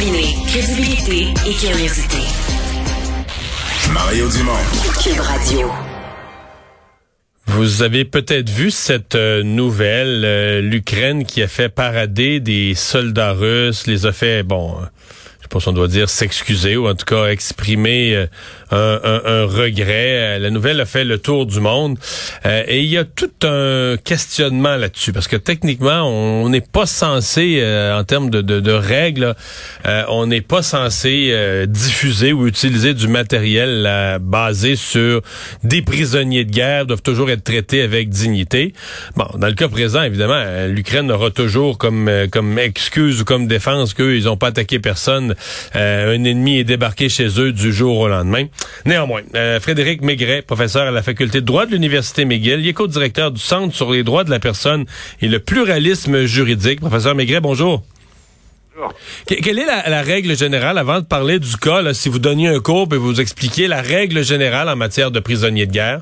Combiner crédibilité et curiosité. Mario Dumont. Cube Radio. Vous avez peut-être vu cette euh, nouvelle, euh, l'Ukraine qui a fait parader des soldats russes, les a fait, bon, euh, pas si on doit dire s'excuser ou en tout cas exprimer euh, un, un- un regret. Euh, La nouvelle a fait le tour du monde Euh, et il y a tout un questionnement là-dessus parce que techniquement, on n'est pas censé, en termes de, de- de règles, on n'est pas censé diffuser ou utiliser du matériel basé sur des prisonniers de guerre doivent toujours être traités avec dignité. Bon, dans le cas présent, évidemment, l'Ukraine aura toujours comme comme excuse ou comme défense qu'eux ils ont pas attaqué personne. Euh, un ennemi est débarqué chez eux du jour au lendemain. Néanmoins, euh, Frédéric Maigret, professeur à la faculté de droit de l'université McGill, il est co-directeur du Centre sur les droits de la personne et le pluralisme juridique. Professeur Maigret, bonjour. Que- Quelle est la, la règle générale, avant de parler du cas, là, si vous donniez un cours et vous expliquiez la règle générale en matière de prisonniers de guerre?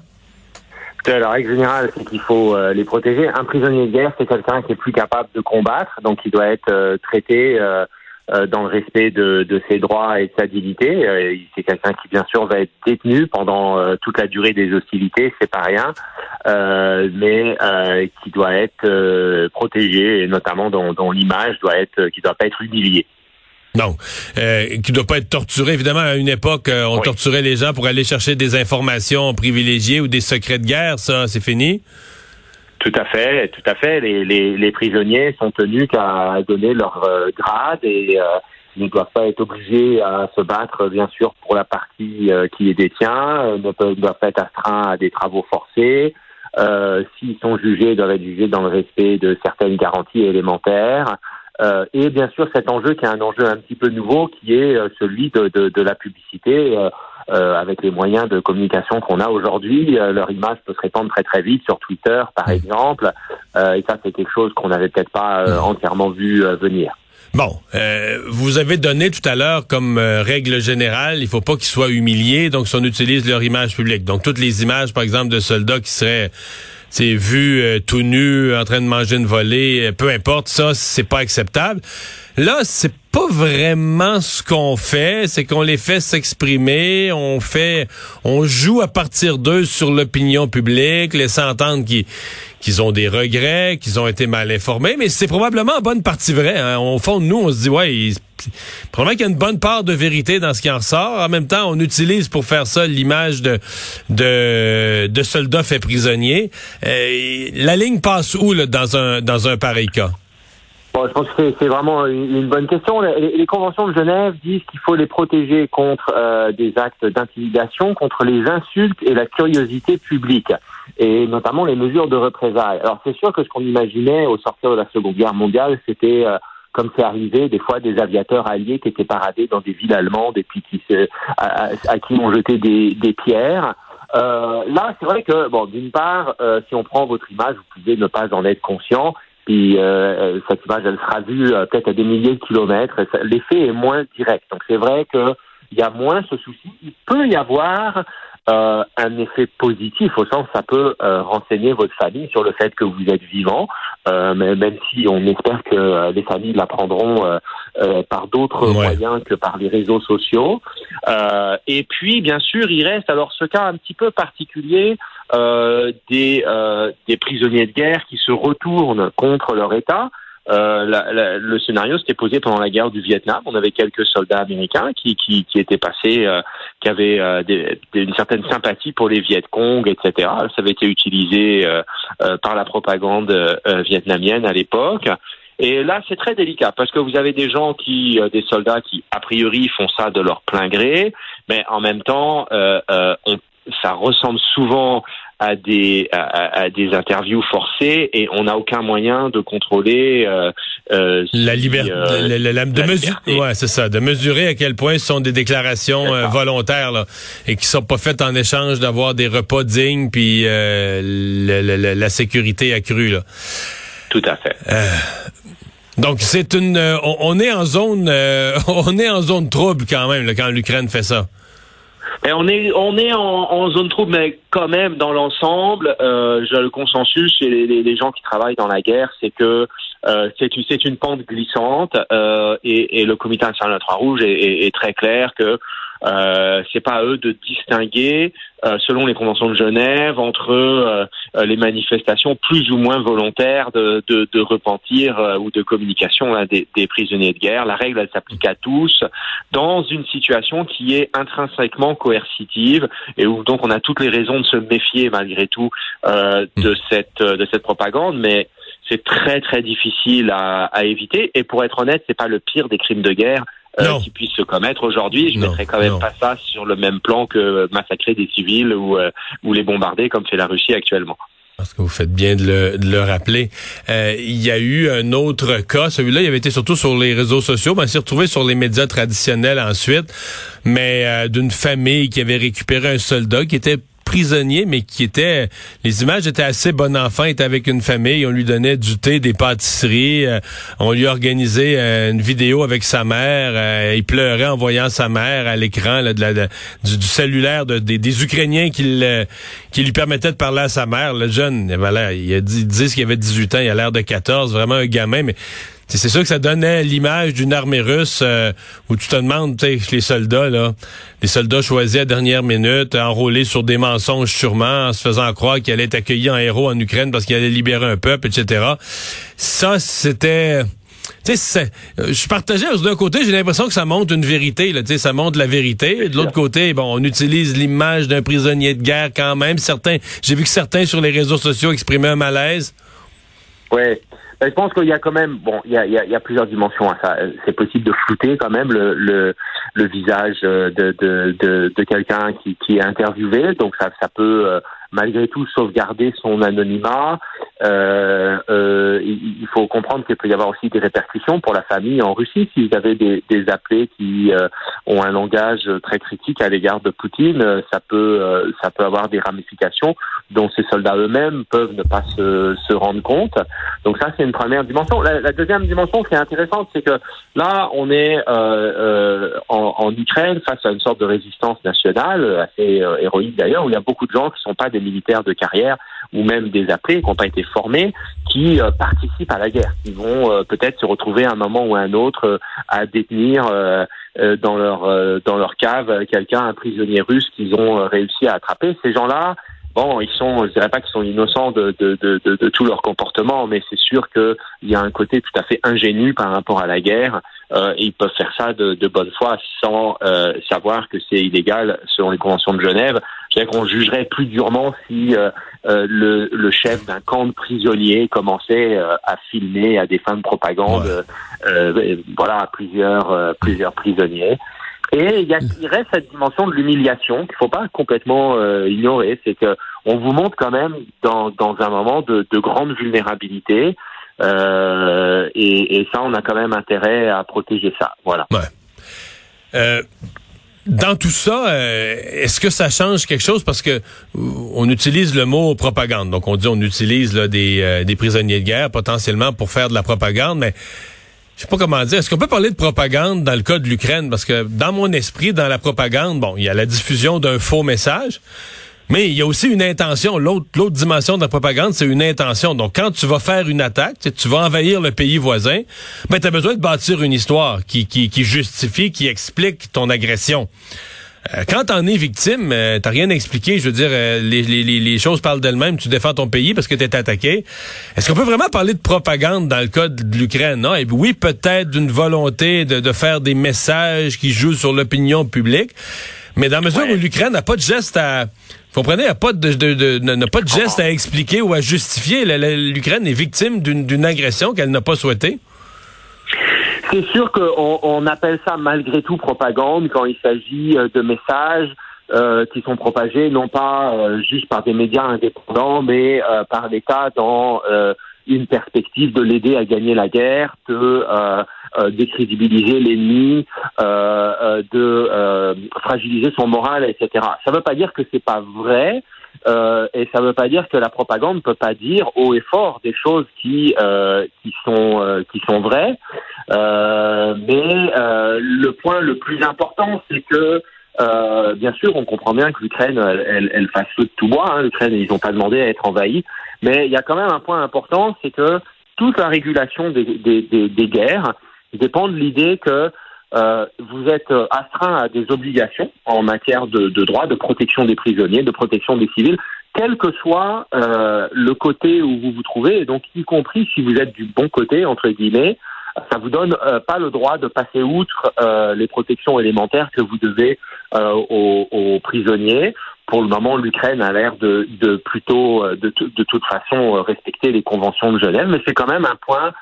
La règle générale, c'est qu'il faut euh, les protéger. Un prisonnier de guerre, c'est quelqu'un qui est plus capable de combattre, donc il doit être euh, traité euh, dans le respect de, de ses droits et de sa dignité. Euh, c'est quelqu'un qui, bien sûr, va être détenu pendant euh, toute la durée des hostilités, c'est pas rien, euh, mais euh, qui doit être euh, protégé, et notamment dont, dont l'image doit être, qui doit pas être humiliée. Non, euh, qui doit pas être torturé. Évidemment, à une époque, euh, on Oui. torturait les gens pour aller chercher des informations privilégiées ou des secrets de guerre. Ça, c'est fini. Tout à fait, tout à fait. Les, prisonniers sont tenus qu'à donner leur euh, grade et euh, ne doivent pas être obligés à se battre, bien sûr, pour la partie euh, qui les détient, ne peuvent, doivent pas être astreints à des travaux forcés. S'ils sont jugés, ils doivent être jugés dans le respect de certaines garanties élémentaires. Euh, et bien sûr, cet enjeu qui est un enjeu un petit peu nouveau, qui est euh, celui de, de, de la publicité. euh, avec les moyens de communication qu'on a aujourd'hui, euh, leur image peut se répandre très très vite sur Twitter, par exemple. Euh, et ça, c'est quelque chose qu'on n'avait peut-être pas entièrement vu venir. Bon, vous avez donné tout à l'heure comme règle générale, il faut pas qu'ils soient humiliés, donc si on utilise leur image publique. Donc toutes les images, par exemple, de soldats qui seraient c'est vus euh, tout nus, en train de manger une volée, euh, peu importe, ça, c'est pas acceptable. Là, c'est pas vraiment ce qu'on fait, c'est qu'on les fait s'exprimer, on fait, on joue à partir d'eux sur l'opinion publique, laissant entendre qu'ils ont des regrets, qu'ils ont été mal informés, mais c'est probablement en bonne partie vrai. Hein. Au fond nous, on se dit, ouais, il, probablement qu'il y a une bonne part de vérité dans ce qui en ressort. En même temps, on utilise pour faire ça l'image de, de, de soldats faits prisonniers. Euh, la ligne passe où dans, un, dans un pareil cas? Bon, je pense que c'est- vraiment une, bonne question. Les, les conventions de Genève disent qu'il faut les protéger contre euh, des actes d'intimidation, contre les insultes et la curiosité publique, et notamment les mesures de représailles. Alors c'est sûr que ce qu'on imaginait au sortir de la Seconde Guerre mondiale, c'était euh, comme c'est arrivé, des fois des aviateurs alliés qui étaient paradés dans des villes allemandes et puis qui à, qui on jeté des, des pierres. Euh, là, c'est vrai que, bon, d'une part, euh, si on prend votre image, vous pouvez ne pas en être conscient. Puis euh, cette image, elle sera vue peut-être à des milliers de kilomètres. L'effet est moins direct. Donc c'est vrai qu'il y a moins ce souci. Il peut y avoir euh, un effet positif au sens ça peut euh, renseigner votre famille sur le fait que vous êtes vivant, euh, mais même si on espère que euh, les familles l'apprendront euh, euh, par d'autres Ouais. moyens que par les réseaux sociaux. Euh, et puis bien sûr, il reste alors ce cas un petit peu particulier euh, des, euh, des prisonniers de guerre qui se retournent contre leur État. Euh, le scénario s'était posé pendant la guerre du Vietnam. On avait quelques soldats américains qui, étaient passés, euh, qui avaient euh, une certaine sympathie pour les Viet Cong, etc. Ça avait été utilisé par la propagande vietnamienne à l'époque. Et là, c'est très délicat parce que vous avez des gens qui, des soldats qui, a priori, font ça de leur plein gré, mais en même temps, ça ressemble souvent à des à, à, des interviews forcées et on n'a aucun moyen de contrôler euh, euh, la liberté euh, la, la, de mesurer ouais c'est ça de mesurer à quel point ce sont des déclarations euh, volontaires là, et qui sont pas faites en échange d'avoir des repas dignes puis euh, la, la, sécurité accrue là. Tout à fait. donc c'est une on, on, est en zone on est en zone trouble quand même là, quand l'Ukraine fait ça. Et on est on est en, en, zone trouble, mais quand même dans l'ensemble, euh, le consensus chez les, les, gens qui travaillent dans la guerre, c'est que euh, c'est c'est une pente glissante euh, et, et, le Comité international de est, est, est, très clair que euh, c'est pas à eux de distinguer, euh, selon les conventions de Genève, entre euh, les manifestations plus ou moins volontaires de, de, de repentir euh, ou de communication hein, des, des, prisonniers de guerre. La règle, elle s'applique à tous dans une situation qui est intrinsèquement coercitive et où donc on a toutes les raisons de se méfier malgré tout euh, de cette de cette propagande, mais c'est très très difficile à, à éviter. Et pour être honnête, c'est pas le pire des crimes de guerre euh, qui puissent se commettre aujourd'hui. Je ne mettrais quand même non. pas ça sur le même plan que massacrer des civils ou, euh, ou les bombarder comme fait la Russie actuellement. Parce que vous faites bien de le, de le rappeler. Euh, il y a eu un autre cas, celui-là, il avait été surtout sur les réseaux sociaux, mais il s'est retrouvé sur les médias traditionnels ensuite, mais euh, d'une famille qui avait récupéré un soldat qui était prisonnier, mais qui était, les images étaient assez bon enfant, était avec une famille, on lui donnait du thé, des pâtisseries, euh, on lui organisait euh, une vidéo avec sa mère, euh, il pleurait en voyant sa mère à l'écran de la, du, cellulaire de, des, Ukrainiens qui, qui lui permettaient de parler à sa mère. Le jeune, voilà, il a dit, qu'il avait 18 ans, il a l'air de 14, vraiment un gamin, mais c'est sûr que ça donnait l'image d'une armée russe euh, où tu te demandes, tu sais, les soldats, là, les soldats choisis à dernière minute, enrôlés sur des mensonges sûrement, en se faisant croire qu'ils allaient être accueillis en héros en Ukraine parce qu'ils allaient libérer un peuple, etc. Ça, c'était... Tu sais, je partageais d'un côté, j'ai l'impression que ça montre une vérité, là, tu sais, ça montre la vérité. De l'autre côté, bon, on utilise l'image d'un prisonnier de guerre quand même. Certains, j'ai vu que certains sur les réseaux sociaux exprimaient un malaise. Ouais. Je pense qu'il y a quand même, bon, il y a, il y a, il y a plusieurs dimensions à ça. C'est possible de flouter quand même le, le, le visage de, de, de, de quelqu'un qui, qui est interviewé, donc ça, ça peut malgré tout sauvegarder son anonymat. Euh, euh, il, faut comprendre qu'il peut y avoir aussi des répercussions pour la famille en Russie s'ils avaient des, des appelés qui euh, ont un langage très critique à l'égard de Poutine. Euh, ça peut euh, ça peut avoir des ramifications dont ces soldats eux-mêmes peuvent ne pas se, se rendre compte. Donc ça c'est une première dimension. La, la, deuxième dimension qui est intéressante, c'est que là on est en, en, Ukraine face à une sorte de résistance nationale assez héroïque d'ailleurs où il y a beaucoup de gens qui sont pas des militaires de carrière ou même des appelés qui n'ont pas été formés, qui euh, participent à la guerre, qui vont euh, peut-être se retrouver à un moment ou à un autre euh, à détenir dans leur dans leur cave quelqu'un, un prisonnier russe qu'ils ont réussi à attraper. Ces gens-là, bon, ils sont, je dirais pas qu'ils sont innocents de, de, de, de, de tout leur comportement, mais c'est sûr qu'il y a un côté tout à fait ingénu par rapport à la guerre. Euh, et ils peuvent faire ça de, de bonne foi sans euh, savoir que c'est illégal selon les conventions de Genève. Je dirais qu'on jugerait plus durement si euh, euh le, le, chef d'un camp de prisonniers commençait euh, à filmer à des fins de propagande, ouais. voilà, plusieurs plusieurs prisonniers. Et il, y a, il reste cette dimension de l'humiliation qu'il faut pas complètement euh, ignorer, c'est que on vous montre quand même dans, dans un moment de, de grande vulnérabilité, euh, et, et, ça, on a quand même intérêt à protéger ça. Voilà. Ouais. Euh, dans tout ça, euh, est-ce que ça change quelque chose? Parce que on utilise le mot propagande, donc on dit on utilise là, des, euh, des prisonniers de guerre potentiellement pour faire de la propagande, mais je sais pas comment dire. Est-ce qu'on peut parler de propagande dans le cas de l'Ukraine? Parce que dans mon esprit, dans la propagande, bon, il y a la diffusion d'un faux message, mais il y a aussi une intention. L'autre, dimension de la propagande, c'est une intention. Donc, quand tu vas faire une attaque, tu vas envahir le pays voisin, ben, tu besoin de bâtir une histoire qui, justifie, qui explique ton agression. Euh, quand t'en es victime, euh, t'as rien expliqué. Je veux dire, euh, les, les, les, choses parlent d'elles-mêmes. Tu défends ton pays parce que t'es attaqué. Est-ce qu'on peut vraiment parler de propagande dans le cas de l'Ukraine? Non? Oui, peut-être d'une volonté de, de, faire des messages qui jouent sur l'opinion publique. Mais dans la mesure où l'Ukraine n'a pas de geste à... Vous comprenez, n'a pas de, de, de, pas de geste à expliquer ou à justifier. L'Ukraine est victime d'une agression qu'elle n'a pas souhaitée. C'est sûr qu'on on appelle ça malgré tout propagande quand il s'agit euh, de messages euh, qui sont propagés non pas euh, juste par des médias indépendants, mais par l'État dans une perspective de l'aider à gagner la guerre, de décrédibiliser l'ennemi, de fragiliser son moral, etc. Ça ne veut pas dire que c'est pas vrai. et ça ne veut pas dire que la propagande ne peut pas dire haut et fort des choses qui qui sont qui sont vraies. Euh, mais euh, le point le plus important, c'est que euh, bien sûr, on comprend bien que l'Ukraine, elle, elle, fasse feu de tout bois. Hein. L'Ukraine, ils n'ont pas demandé à être envahis. Mais il y a quand même un point important, c'est que toute la régulation des, des, des, des guerres dépend de l'idée que euh, vous êtes astreint à des obligations en matière de, de droit, de protection des prisonniers, de protection des civils, quel que soit euh, le côté où vous vous trouvez, et donc y compris si vous êtes du bon côté, entre guillemets, ça vous donne euh, pas le droit de passer outre euh, les protections élémentaires que vous devez euh, aux, prisonniers. Pour le moment, l'Ukraine a l'air de, de, plutôt, de, de, toute façon, respecter les conventions de Genève, mais c'est quand même un point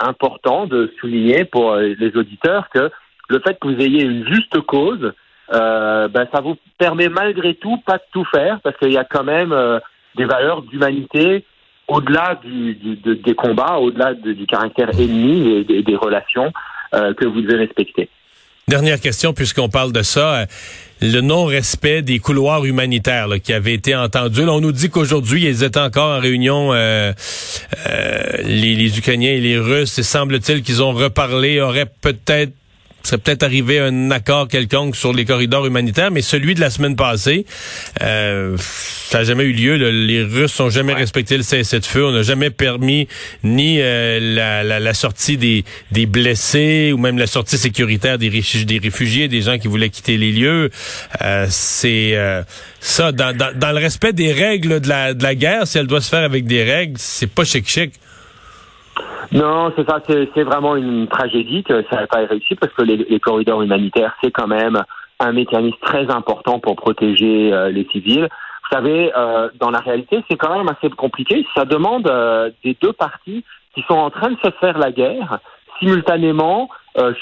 important de souligner pour les auditeurs que le fait que vous ayez une juste cause, ben, ça vous permet malgré tout pas de tout faire, parce qu'il y a quand même des valeurs d'humanité au-delà du, des combats, au-delà du caractère ennemi et des, relations euh, que vous devez respecter. Dernière question, puisqu'on parle de ça. Euh, le non-respect des couloirs humanitaires qui avait été entendu. on nous dit qu'aujourd'hui, ils étaient encore en réunion, euh, les, les, Ukrainiens et les Russes, et semble-t-il qu'ils ont reparlé, auraient peut-être serait peut-être arrivé un accord quelconque sur les corridors humanitaires, mais celui de la semaine passée, euh, ça n'a jamais eu lieu. Les Russes n'ont jamais respecté le cessez de feu. On n'a jamais permis ni euh, la, sortie des, des blessés ou même la sortie sécuritaire des, des réfugiés, des gens qui voulaient quitter les lieux. Euh, c'est euh, ça, dans, dans, dans, le respect des règles de la, de la guerre, si elle doit se faire avec des règles, c'est pas chic-chic. Non, c'est ça, c'est vraiment une tragédie que ça n'a pas réussi parce que les, corridors humanitaires, c'est quand même un mécanisme très important pour protéger euh, les civils. Vous savez, euh, dans la réalité, c'est quand même assez compliqué. Ça demande euh, des deux parties qui sont en train de se faire la guerre simultanément,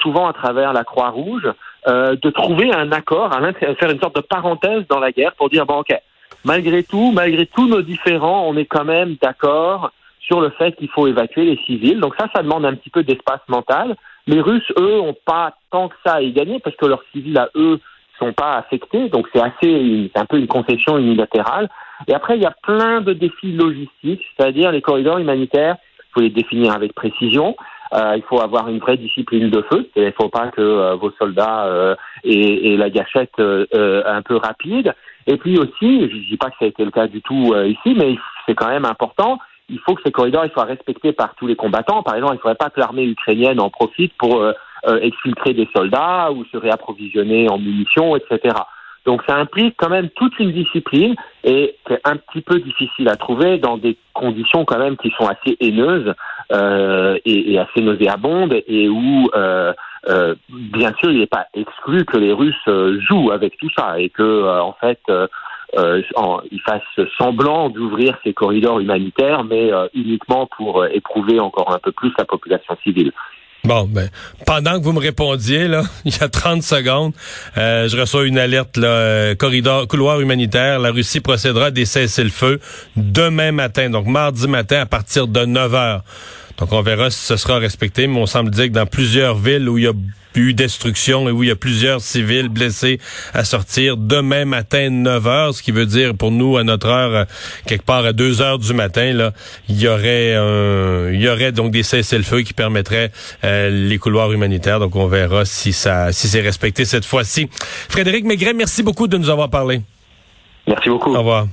souvent à travers la Croix-Rouge, de trouver un accord, à faire une sorte de parenthèse dans la guerre pour dire bon ok, malgré tout, malgré tous nos différends, on est quand même d'accord sur le fait qu'il faut évacuer les civils. Donc ça, ça demande un petit peu d'espace mental. Les Russes, eux, ont pas tant que ça à y gagner parce que leurs civils à eux sont pas affectés. Donc c'est assez, c'est un peu une concession unilatérale. Et après, il y a plein de défis logistiques, c'est-à-dire les corridors humanitaires. Il faut les définir avec précision. Euh, il faut avoir une vraie discipline de feu. Il ne faut pas que euh, vos soldats euh, aient, la gâchette euh, un peu rapide. Et puis aussi, je ne dis pas que ça a été le cas du tout ici, mais c'est quand même important il faut que ces corridors soient respectés par tous les combattants. Par exemple, il ne faudrait pas que l'armée ukrainienne en profite pour euh, euh, exfiltrer des soldats ou se réapprovisionner en munitions, etc. Donc ça implique quand même toute une discipline et c'est un petit peu difficile à trouver dans des conditions quand même qui sont assez haineuses euh, et, assez nauséabondes et où bien sûr il n'est pas exclu que les Russes jouent avec tout ça et que en fait euh, ils fassent semblant d'ouvrir ces corridors humanitaires, mais euh, uniquement pour euh, éprouver encore un peu plus la population civile. Bon, ben, pendant que vous me répondiez, là, il y a 30 secondes, euh, je reçois une alerte, là, corridor, couloir humanitaire. La Russie procédera à des cessez-le-feu demain matin, donc mardi matin à partir de 9 heures. Donc, on verra si ce sera respecté, mais on semble dire que dans plusieurs villes où il y a eu destruction et où il y a plusieurs civils blessés à sortir demain matin 9 heures, ce qui veut dire pour nous à notre heure euh, quelque part à 2 heures du matin là, il y aurait il y aurait donc des cessez-le-feu qui permettraient euh, les couloirs humanitaires. Donc on verra si ça si c'est respecté cette fois-ci. Frédéric Maigret, merci beaucoup de nous avoir parlé. Merci beaucoup. Au revoir.